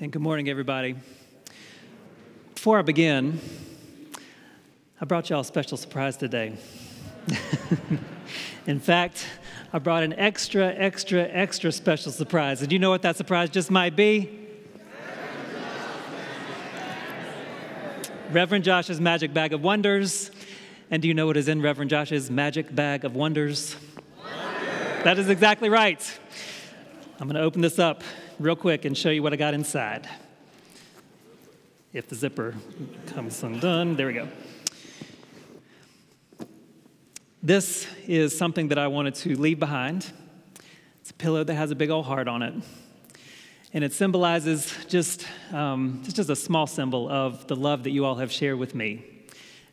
and good morning, everybody. Before I begin, I brought y'all a special surprise today. In fact, I brought an extra, extra, extra special surprise. And you know what that surprise just might be? Reverend Josh's magic bag of wonders. And do you know what is in Reverend Josh's magic bag of wonders? Wonders. That is exactly right. I'm going to open this up real quick and show you what I got inside. If the zipper comes undone, there we go. This is something that I wanted to leave behind. It's a pillow that has a big old heart on it. And it symbolizes just, um, it's just a small symbol of the love that you all have shared with me.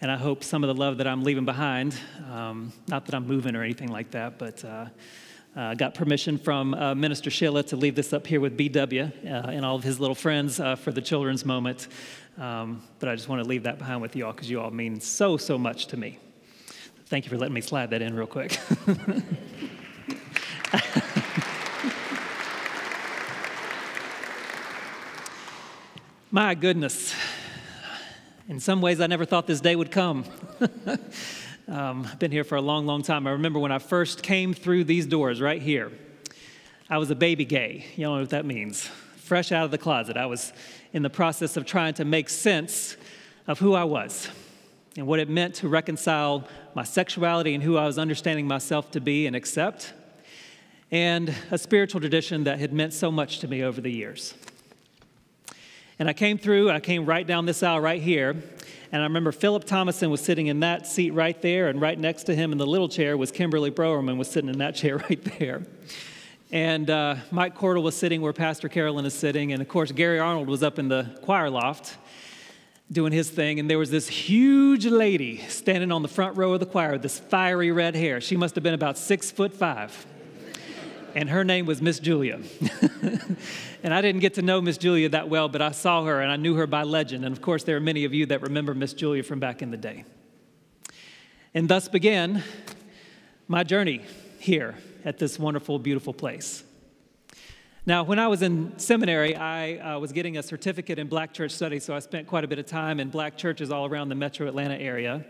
And I hope some of the love that I'm leaving behind, um, not that I'm moving or anything like that, but uh, uh, got permission from uh, Minister Sheila to leave this up here with BW uh, and all of his little friends uh, for the children's moment. Um, but I just want to leave that behind with you all because you all mean so, so much to me. Thank you for letting me slide that in real quick. My goodness. In some ways, I never thought this day would come. Um, I've been here for a long, long time. I remember when I first came through these doors right here, I was a baby gay. You know what that means. Fresh out of the closet. I was in the process of trying to make sense of who I was and what it meant to reconcile my sexuality and who I was understanding myself to be and accept, and a spiritual tradition that had meant so much to me over the years. And I came through, I came right down this aisle right here, and I remember Philip Thomason was sitting in that seat right there, and right next to him in the little chair was Kimberly Browerman was sitting in that chair right there. And uh, Mike Cordell was sitting where Pastor Carolyn is sitting, and of course Gary Arnold was up in the choir loft doing his thing, and there was this huge lady standing on the front row of the choir this fiery red hair. She must have been about six foot five and her name was Miss Julia. and I didn't get to know Miss Julia that well, but I saw her and I knew her by legend. And of course, there are many of you that remember Miss Julia from back in the day. And thus began my journey here at this wonderful, beautiful place. Now, when I was in seminary, I uh, was getting a certificate in black church studies, so I spent quite a bit of time in black churches all around the metro Atlanta area.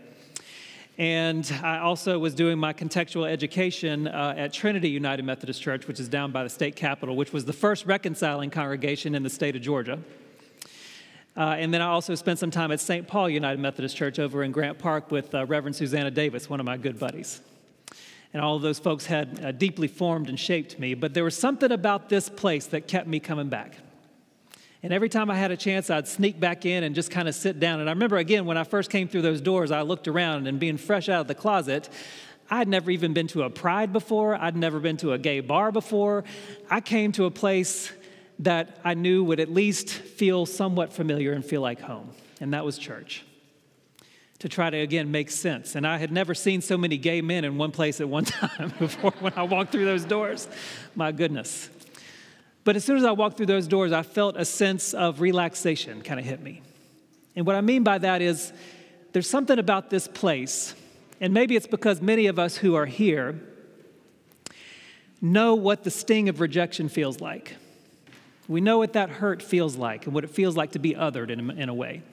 And I also was doing my contextual education uh, at Trinity United Methodist Church, which is down by the state capitol, which was the first reconciling congregation in the state of Georgia. Uh, and then I also spent some time at St. Paul United Methodist Church over in Grant Park with uh, Reverend Susanna Davis, one of my good buddies. And all of those folks had uh, deeply formed and shaped me, but there was something about this place that kept me coming back. And every time I had a chance, I'd sneak back in and just kind of sit down. And I remember again, when I first came through those doors, I looked around and being fresh out of the closet, I'd never even been to a pride before. I'd never been to a gay bar before. I came to a place that I knew would at least feel somewhat familiar and feel like home, and that was church. To try to again make sense. And I had never seen so many gay men in one place at one time before when I walked through those doors. My goodness. But as soon as I walked through those doors, I felt a sense of relaxation kind of hit me. And what I mean by that is there's something about this place, and maybe it's because many of us who are here know what the sting of rejection feels like. We know what that hurt feels like and what it feels like to be othered in a, in a way.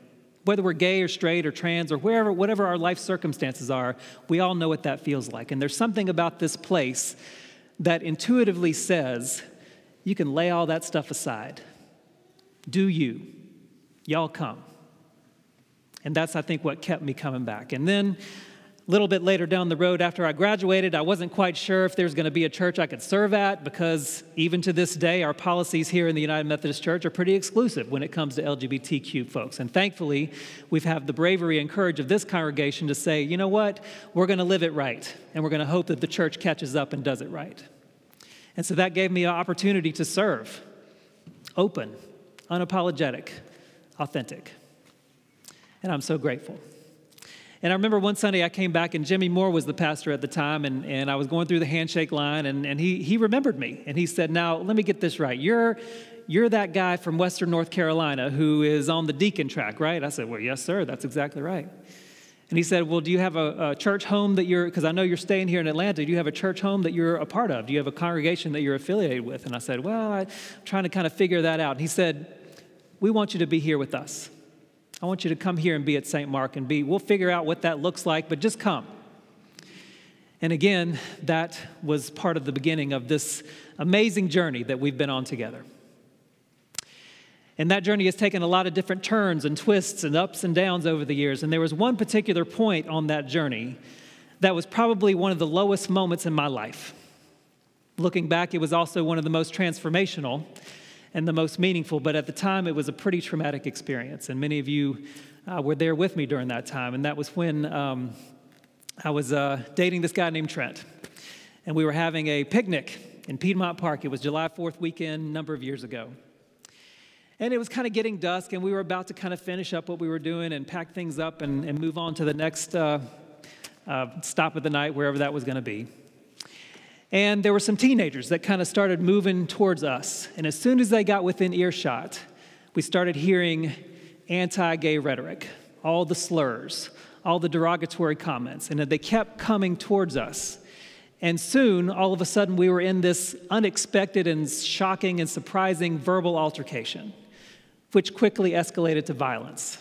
Whether we're gay or straight or trans or wherever, whatever our life circumstances are, we all know what that feels like. And there's something about this place that intuitively says, you can lay all that stuff aside. Do you? Y'all come. And that's, I think, what kept me coming back. And then a little bit later down the road, after I graduated, I wasn't quite sure if there's going to be a church I could serve at because even to this day, our policies here in the United Methodist Church are pretty exclusive when it comes to LGBTQ folks. And thankfully, we've had the bravery and courage of this congregation to say, you know what, we're going to live it right, and we're going to hope that the church catches up and does it right. And so that gave me an opportunity to serve open, unapologetic, authentic. And I'm so grateful. And I remember one Sunday I came back and Jimmy Moore was the pastor at the time, and, and I was going through the handshake line, and, and he, he remembered me. And he said, Now, let me get this right. You're, you're that guy from Western North Carolina who is on the deacon track, right? I said, Well, yes, sir, that's exactly right. And he said, Well, do you have a, a church home that you're, because I know you're staying here in Atlanta, do you have a church home that you're a part of? Do you have a congregation that you're affiliated with? And I said, Well, I'm trying to kind of figure that out. And he said, we want you to be here with us. I want you to come here and be at St. Mark and be, we'll figure out what that looks like, but just come. And again, that was part of the beginning of this amazing journey that we've been on together. And that journey has taken a lot of different turns and twists and ups and downs over the years. And there was one particular point on that journey that was probably one of the lowest moments in my life. Looking back, it was also one of the most transformational and the most meaningful, but at the time it was a pretty traumatic experience. And many of you uh, were there with me during that time. And that was when um, I was uh, dating this guy named Trent. And we were having a picnic in Piedmont Park. It was July 4th weekend, a number of years ago. And it was kind of getting dusk, and we were about to kind of finish up what we were doing and pack things up and, and move on to the next uh, uh, stop of the night, wherever that was going to be. And there were some teenagers that kind of started moving towards us. And as soon as they got within earshot, we started hearing anti gay rhetoric, all the slurs, all the derogatory comments. And they kept coming towards us. And soon, all of a sudden, we were in this unexpected and shocking and surprising verbal altercation which quickly escalated to violence.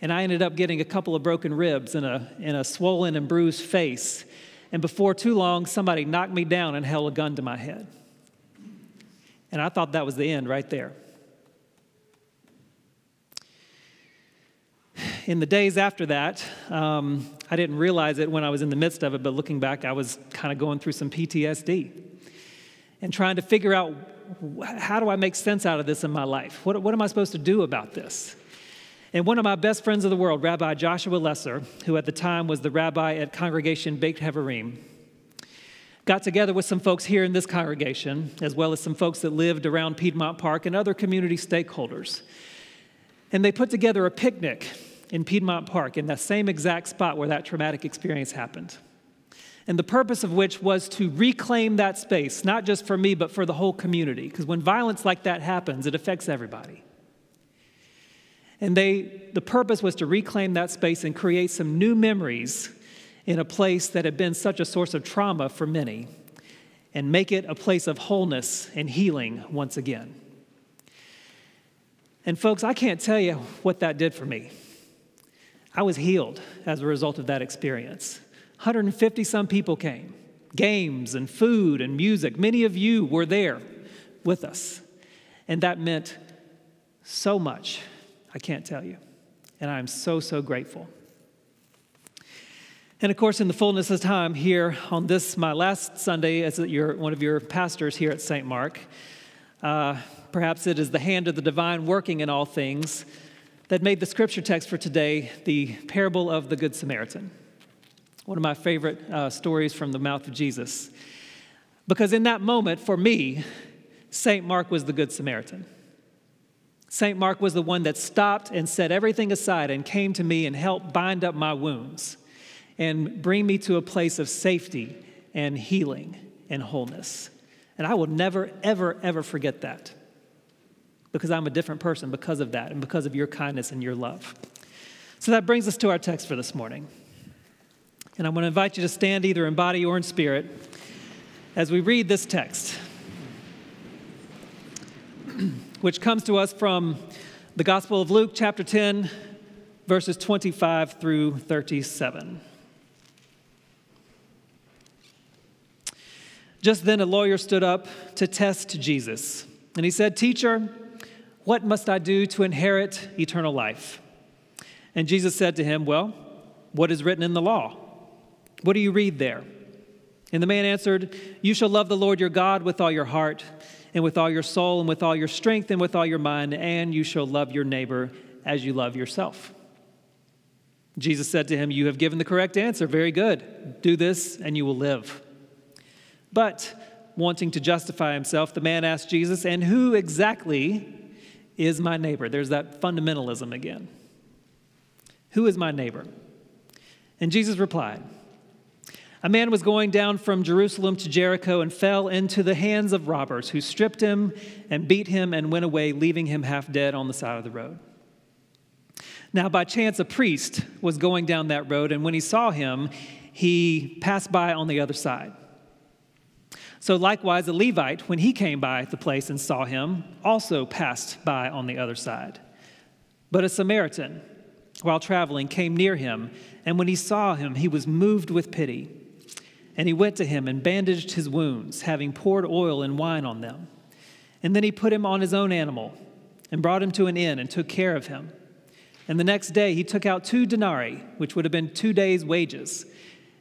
And I ended up getting a couple of broken ribs and a, and a swollen and bruised face. And before too long, somebody knocked me down and held a gun to my head. And I thought that was the end right there. In the days after that, um, I didn't realize it when I was in the midst of it, but looking back, I was kind of going through some PTSD and trying to figure out how do I make sense out of this in my life? What, what am I supposed to do about this? And one of my best friends of the world, Rabbi Joshua Lesser, who at the time was the rabbi at Congregation Bet Haverim, got together with some folks here in this congregation, as well as some folks that lived around Piedmont Park and other community stakeholders. And they put together a picnic in Piedmont Park in that same exact spot where that traumatic experience happened and the purpose of which was to reclaim that space, not just for me, but for the whole community. Because when violence like that happens, it affects everybody. And they, the purpose was to reclaim that space and create some new memories in a place that had been such a source of trauma for many, and make it a place of wholeness and healing once again. And, folks, I can't tell you what that did for me. I was healed as a result of that experience. 150 some people came. Games and food and music. Many of you were there with us. And that meant so much. I can't tell you. And I'm so, so grateful. And of course, in the fullness of time here on this, my last Sunday as your, one of your pastors here at St. Mark, uh, perhaps it is the hand of the divine working in all things that made the scripture text for today the parable of the Good Samaritan one of my favorite uh, stories from the mouth of Jesus. Because in that moment, for me, St. Mark was the Good Samaritan. St. Mark was the one that stopped and set everything aside and came to me and helped bind up my wounds and bring me to a place of safety and healing and wholeness. And I will never, ever, ever forget that because I'm a different person because of that and because of your kindness and your love. So that brings us to our text for this morning. And I'm going to invite you to stand either in body or in spirit as we read this text, which comes to us from the Gospel of Luke, chapter 10, verses 25 through 37. Just then, a lawyer stood up to test Jesus, and he said, Teacher, what must I do to inherit eternal life? And Jesus said to him, Well, what is written in the law? What do you read there? And the man answered, You shall love the Lord your God with all your heart, and with all your soul, and with all your strength, and with all your mind, and you shall love your neighbor as you love yourself. Jesus said to him, You have given the correct answer. Very good. Do this, and you will live. But, wanting to justify himself, the man asked Jesus, And who exactly is my neighbor? There's that fundamentalism again. Who is my neighbor? And Jesus replied, a man was going down from Jerusalem to Jericho and fell into the hands of robbers who stripped him and beat him and went away, leaving him half dead on the side of the road. Now, by chance, a priest was going down that road, and when he saw him, he passed by on the other side. So, likewise, a Levite, when he came by the place and saw him, also passed by on the other side. But a Samaritan, while traveling, came near him, and when he saw him, he was moved with pity. And he went to him and bandaged his wounds, having poured oil and wine on them. And then he put him on his own animal and brought him to an inn and took care of him. And the next day he took out two denarii, which would have been two days' wages,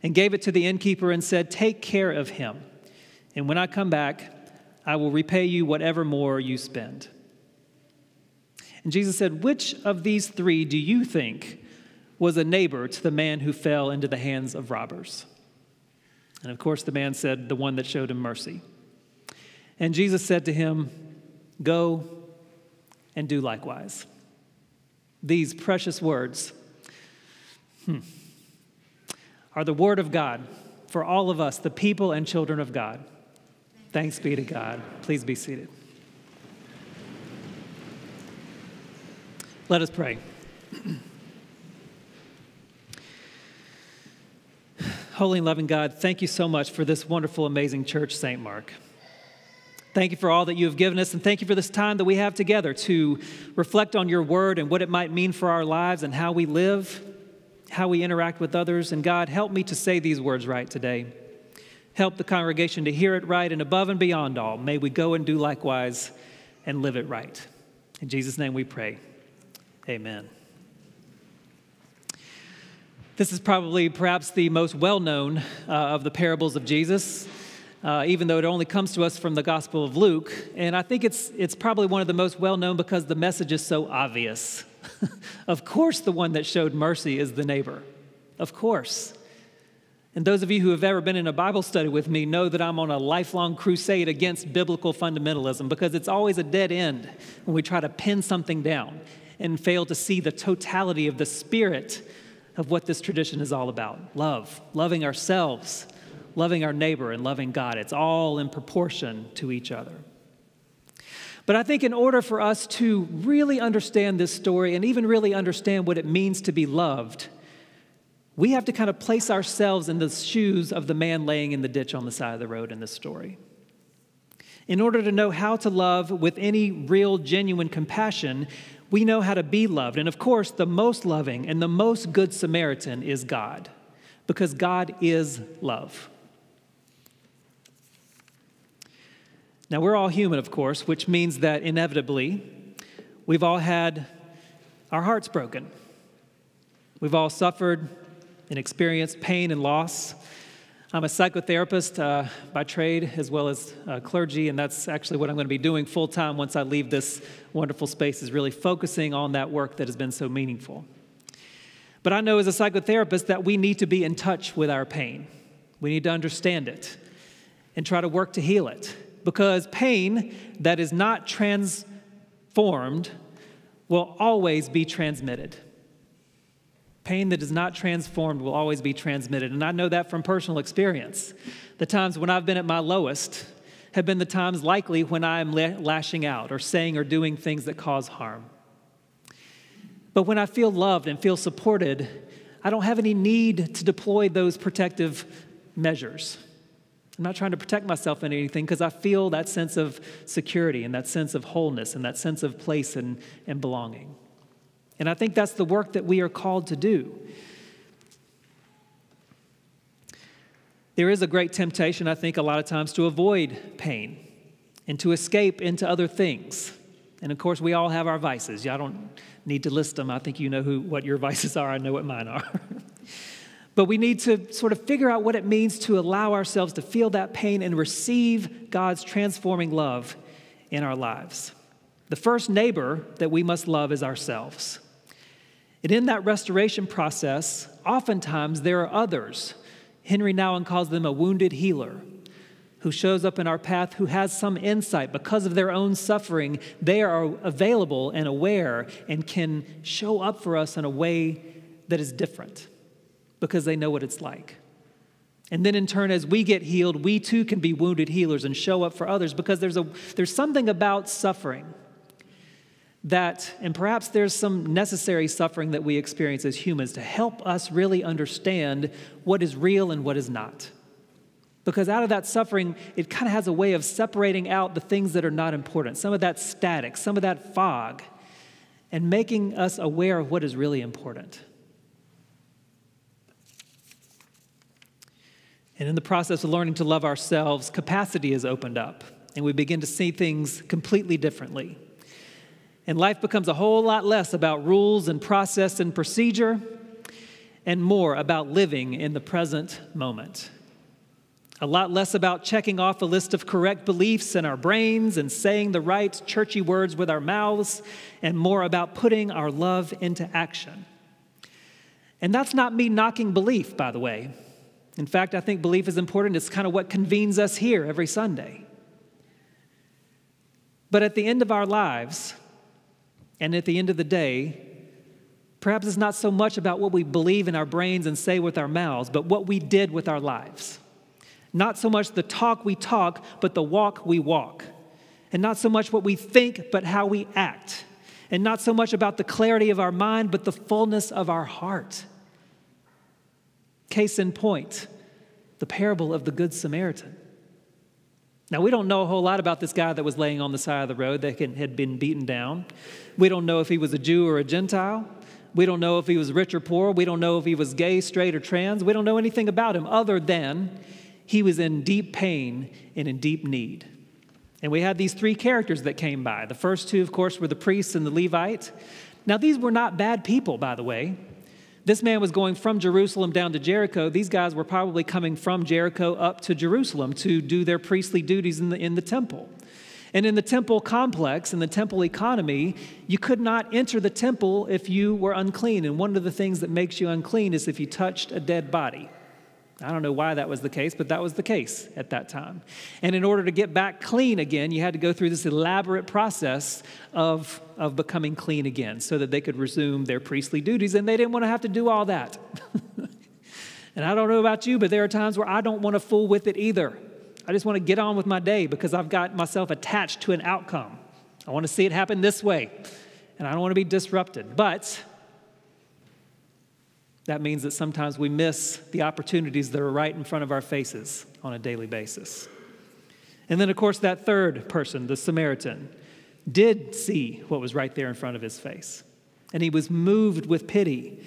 and gave it to the innkeeper and said, Take care of him. And when I come back, I will repay you whatever more you spend. And Jesus said, Which of these three do you think was a neighbor to the man who fell into the hands of robbers? And of course, the man said, The one that showed him mercy. And Jesus said to him, Go and do likewise. These precious words hmm, are the word of God for all of us, the people and children of God. Thanks be to God. Please be seated. Let us pray. Holy and loving God, thank you so much for this wonderful, amazing church, St. Mark. Thank you for all that you have given us, and thank you for this time that we have together to reflect on your word and what it might mean for our lives and how we live, how we interact with others. And God, help me to say these words right today. Help the congregation to hear it right, and above and beyond all, may we go and do likewise and live it right. In Jesus' name we pray. Amen. This is probably perhaps the most well known uh, of the parables of Jesus uh, even though it only comes to us from the Gospel of Luke. And I think it's, it's probably one of the most well known because the message is so obvious. of course, the one that showed mercy is the neighbor. Of course. And those of you who have ever been in a Bible study with me know that I'm on a lifelong crusade against biblical fundamentalism because it's always a dead end when we try to pin something down and fail to see the totality of the spirit of what this tradition is all about love, loving ourselves, loving our neighbor, and loving God. It's all in proportion to each other. But I think in order for us to really understand this story and even really understand what it means to be loved, we have to kind of place ourselves in the shoes of the man laying in the ditch on the side of the road in this story. In order to know how to love with any real, genuine compassion, we know how to be loved. And of course, the most loving and the most good Samaritan is God, because God is love. Now, we're all human, of course, which means that inevitably we've all had our hearts broken. We've all suffered and experienced pain and loss. I'm a psychotherapist uh, by trade as well as uh, clergy, and that's actually what I'm going to be doing full time once I leave this wonderful space, is really focusing on that work that has been so meaningful. But I know as a psychotherapist that we need to be in touch with our pain. We need to understand it and try to work to heal it because pain that is not transformed will always be transmitted. Pain that is not transformed will always be transmitted. And I know that from personal experience. The times when I've been at my lowest have been the times likely when I am lashing out or saying or doing things that cause harm. But when I feel loved and feel supported, I don't have any need to deploy those protective measures. I'm not trying to protect myself in anything because I feel that sense of security and that sense of wholeness and that sense of place and, and belonging. And I think that's the work that we are called to do. There is a great temptation, I think, a lot of times to avoid pain and to escape into other things. And of course, we all have our vices. I don't need to list them. I think you know who, what your vices are. I know what mine are. But we need to sort of figure out what it means to allow ourselves to feel that pain and receive God's transforming love in our lives. The first neighbor that we must love is ourselves. And in that restoration process, oftentimes there are others. Henry Nouwen calls them a wounded healer who shows up in our path who has some insight because of their own suffering. They are available and aware and can show up for us in a way that is different because they know what it's like. And then in turn, as we get healed, we too can be wounded healers and show up for others because there's, a, there's something about suffering that, and perhaps there's some necessary suffering that we experience as humans to help us really understand what is real and what is not. Because out of that suffering, it kind of has a way of separating out the things that are not important, some of that static, some of that fog, and making us aware of what is really important. And in the process of learning to love ourselves, capacity is opened up, and we begin to see things completely differently. And life becomes a whole lot less about rules and process and procedure, and more about living in the present moment. A lot less about checking off a list of correct beliefs in our brains and saying the right churchy words with our mouths, and more about putting our love into action. And that's not me knocking belief, by the way. In fact, I think belief is important. It's kind of what convenes us here every Sunday. But at the end of our lives, and at the end of the day, perhaps it's not so much about what we believe in our brains and say with our mouths, but what we did with our lives. Not so much the talk we talk, but the walk we walk. And not so much what we think, but how we act. And not so much about the clarity of our mind, but the fullness of our heart. Case in point, the parable of the Good Samaritan. Now, we don't know a whole lot about this guy that was laying on the side of the road that had been beaten down. We don't know if he was a Jew or a Gentile. We don't know if he was rich or poor. We don't know if he was gay, straight, or trans. We don't know anything about him other than he was in deep pain and in deep need. And we had these three characters that came by. The first two, of course, were the priests and the Levite. Now, these were not bad people, by the way. This man was going from Jerusalem down to Jericho. These guys were probably coming from Jericho up to Jerusalem to do their priestly duties in the, in the temple. And in the temple complex, in the temple economy, you could not enter the temple if you were unclean. And one of the things that makes you unclean is if you touched a dead body. I don't know why that was the case, but that was the case at that time. And in order to get back clean again, you had to go through this elaborate process of, of becoming clean again so that they could resume their priestly duties, and they didn't want to have to do all that. and I don't know about you, but there are times where I don't want to fool with it either. I just want to get on with my day because I've got myself attached to an outcome. I want to see it happen this way, and I don't want to be disrupted. But that means that sometimes we miss the opportunities that are right in front of our faces on a daily basis. And then, of course, that third person, the Samaritan, did see what was right there in front of his face. And he was moved with pity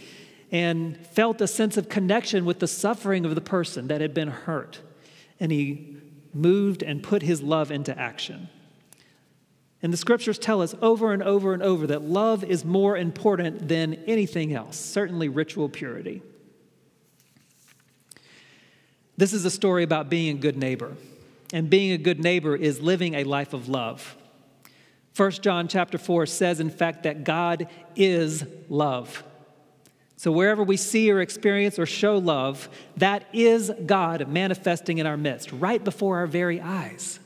and felt a sense of connection with the suffering of the person that had been hurt. And he moved and put his love into action. And the scriptures tell us over and over and over that love is more important than anything else, certainly ritual purity. This is a story about being a good neighbor. And being a good neighbor is living a life of love. 1 John chapter 4 says, in fact, that God is love. So wherever we see or experience or show love, that is God manifesting in our midst, right before our very eyes.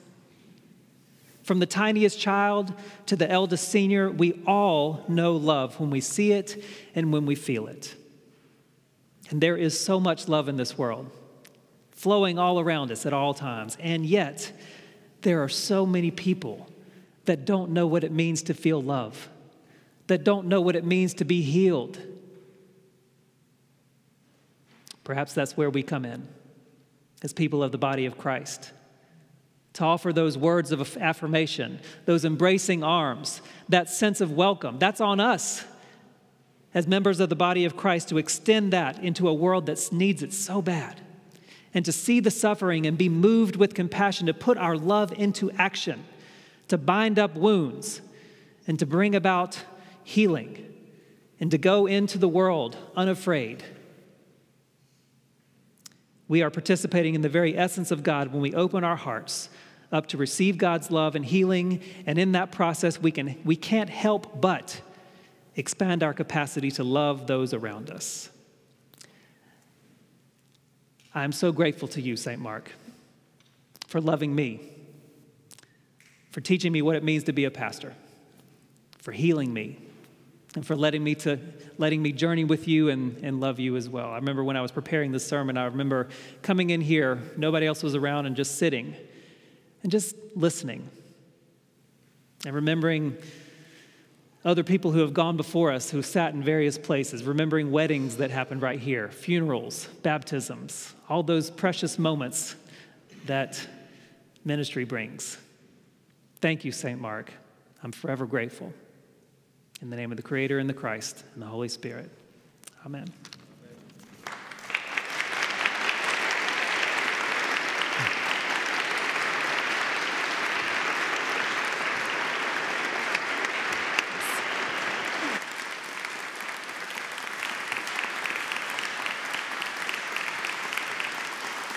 From the tiniest child to the eldest senior, we all know love when we see it and when we feel it. And there is so much love in this world, flowing all around us at all times. And yet, there are so many people that don't know what it means to feel love, that don't know what it means to be healed. Perhaps that's where we come in as people of the body of Christ to offer those words of affirmation, those embracing arms, that sense of welcome. That's on us as members of the body of Christ to extend that into a world that needs it so bad. And to see the suffering and be moved with compassion, to put our love into action, to bind up wounds, and to bring about healing, and to go into the world unafraid. We are participating in the very essence of God when we open our hearts up to receive God's love and healing. And in that process, we, can, we can't help but expand our capacity to love those around us. I'm so grateful to you, St. Mark, for loving me, for teaching me what it means to be a pastor, for healing me, and for letting me to letting me journey with you and, and love you as well. I remember when I was preparing this sermon, I remember coming in here, nobody else was around, and just sitting and just listening and remembering other people who have gone before us who sat in various places, remembering weddings that happened right here, funerals, baptisms, all those precious moments that ministry brings. Thank you, St. Mark. I'm forever grateful. In the name of the Creator and the Christ and the Holy Spirit. Amen.